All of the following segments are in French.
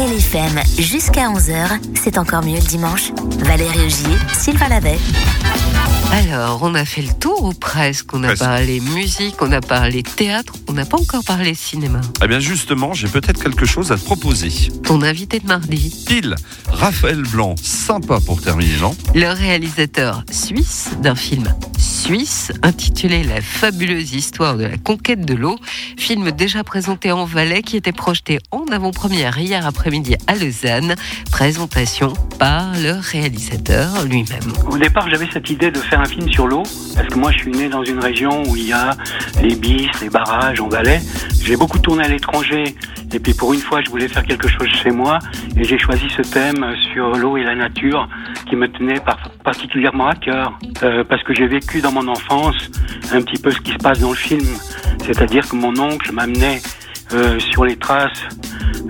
LFM jusqu'à 11h, c'est encore mieux le dimanche. Valérie Augier, Sylvain Lavet. Alors, on a fait le tour ou presque? On a Presque. parlé musique, on a parlé théâtre, on n'a pas encore parlé cinéma. Eh bien justement, j'ai peut-être quelque chose à te proposer. Ton invité de mardi, Pile, Raphaël Blanc, sympa pour terminer, non? Le réalisateur suisse d'un film suisse intitulé La fabuleuse histoire de la conquête de l'eau, film déjà présenté en Valais qui était projeté en avant-première hier après-midi à Lausanne, présentation par le réalisateur lui-même. Au départ, j'avais cette idée de faire un film sur l'eau, parce que moi, je suis né dans une région où il y a les bis, les barrages en Valais. J'ai beaucoup tourné à l'étranger, et puis pour une fois, je voulais faire quelque chose chez moi, et j'ai choisi ce thème sur l'eau et la nature qui me tenait par- particulièrement à cœur, Euh, parce que j'ai vécu dans mon enfance un petit peu ce qui se passe dans le film, c'est-à-dire que mon oncle m'amenait euh, sur les traces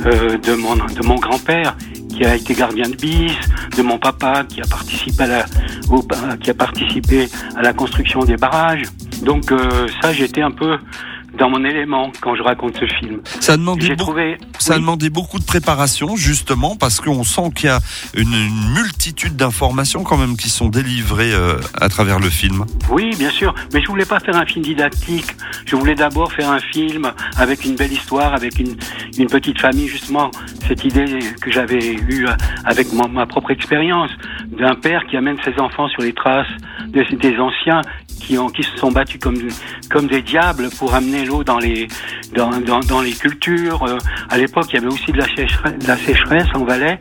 euh, de mon, de mon grand-père qui a été gardien de bis, de mon papa qui a participé à la, au- qui a participé à la construction des barrages. Donc euh, ça, j'étais un peu dans mon élément quand je raconte ce film. Ça a demandé, beaucoup, trouvé. ça a oui. demandé beaucoup de préparation, justement, parce qu'on sent qu'il y a une, une multitude d'informations quand même qui sont délivrées euh, à travers le film. Oui, bien sûr, mais je voulais pas faire un film didactique. Je voulais d'abord faire un film avec une belle histoire, avec une, une petite famille, justement. Cette idée que j'avais eue avec mon- ma propre expérience d'un père qui amène ses enfants sur les traces des, des anciens qui, ont, qui se sont battus comme, comme des diables pour amener l'eau dans les, dans, dans, dans les cultures. Euh, à l'époque, il y avait aussi de la, sécheresse, de la sécheresse en Valais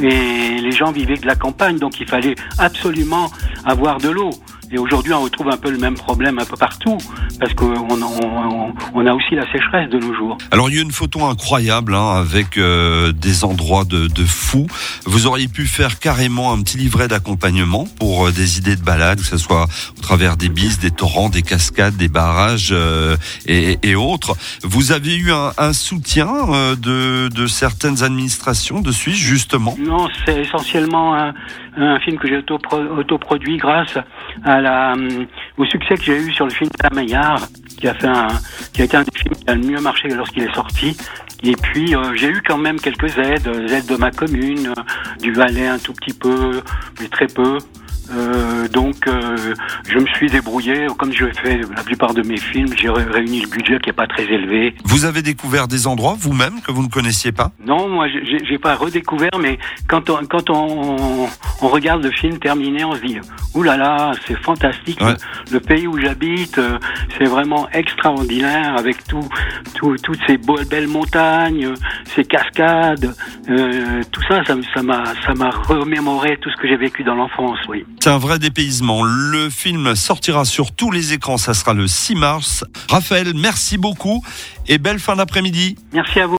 et les gens vivaient de la campagne, donc il fallait absolument avoir de l'eau. Et aujourd'hui, on retrouve un peu le même problème un peu partout, parce qu'on on, on, on a aussi la sécheresse de nos jours. Alors il y a une photo incroyable hein, avec euh, des endroits de, de fous. Vous auriez pu faire carrément un petit livret d'accompagnement pour euh, des idées de balade, que ce soit au travers des bises, des torrents, des cascades, des barrages euh, et, et autres. Vous avez eu un, un soutien de, de certaines administrations de Suisse justement? Non, c'est essentiellement un, un film que j'ai autopro- autoproduit grâce à la, au succès que j'ai eu sur le film La Maillard, qui a fait un, qui a été un des films qui a le mieux marché lorsqu'il est sorti. Et puis euh, j'ai eu quand même quelques aides, euh, aides de ma commune, euh, du Valais un tout petit peu, mais très peu. Euh, donc euh, je me suis débrouillé, comme je fais la plupart de mes films, j'ai ré- réuni le budget qui est pas très élevé. Vous avez découvert des endroits vous-même que vous ne connaissiez pas? Non, moi, j'ai pas redécouvert, mais quand on, quand on, on regarde le film terminé, on se dit, ouh là là, c'est fantastique. Ouais. Le, le pays où j'habite, euh, c'est vraiment extraordinaire avec tout, tout, toutes ces beaux- belles montagnes, euh, ces cascades, euh, tout ça, m'a, ça m'a remémoré tout ce que j'ai vécu dans l'enfance, oui. C'est un vrai dépaysement. Le film sortira sur tous les écrans, ça sera le 6 mars. Raphaël, merci beaucoup et belle fin d'après-midi. Merci à vous.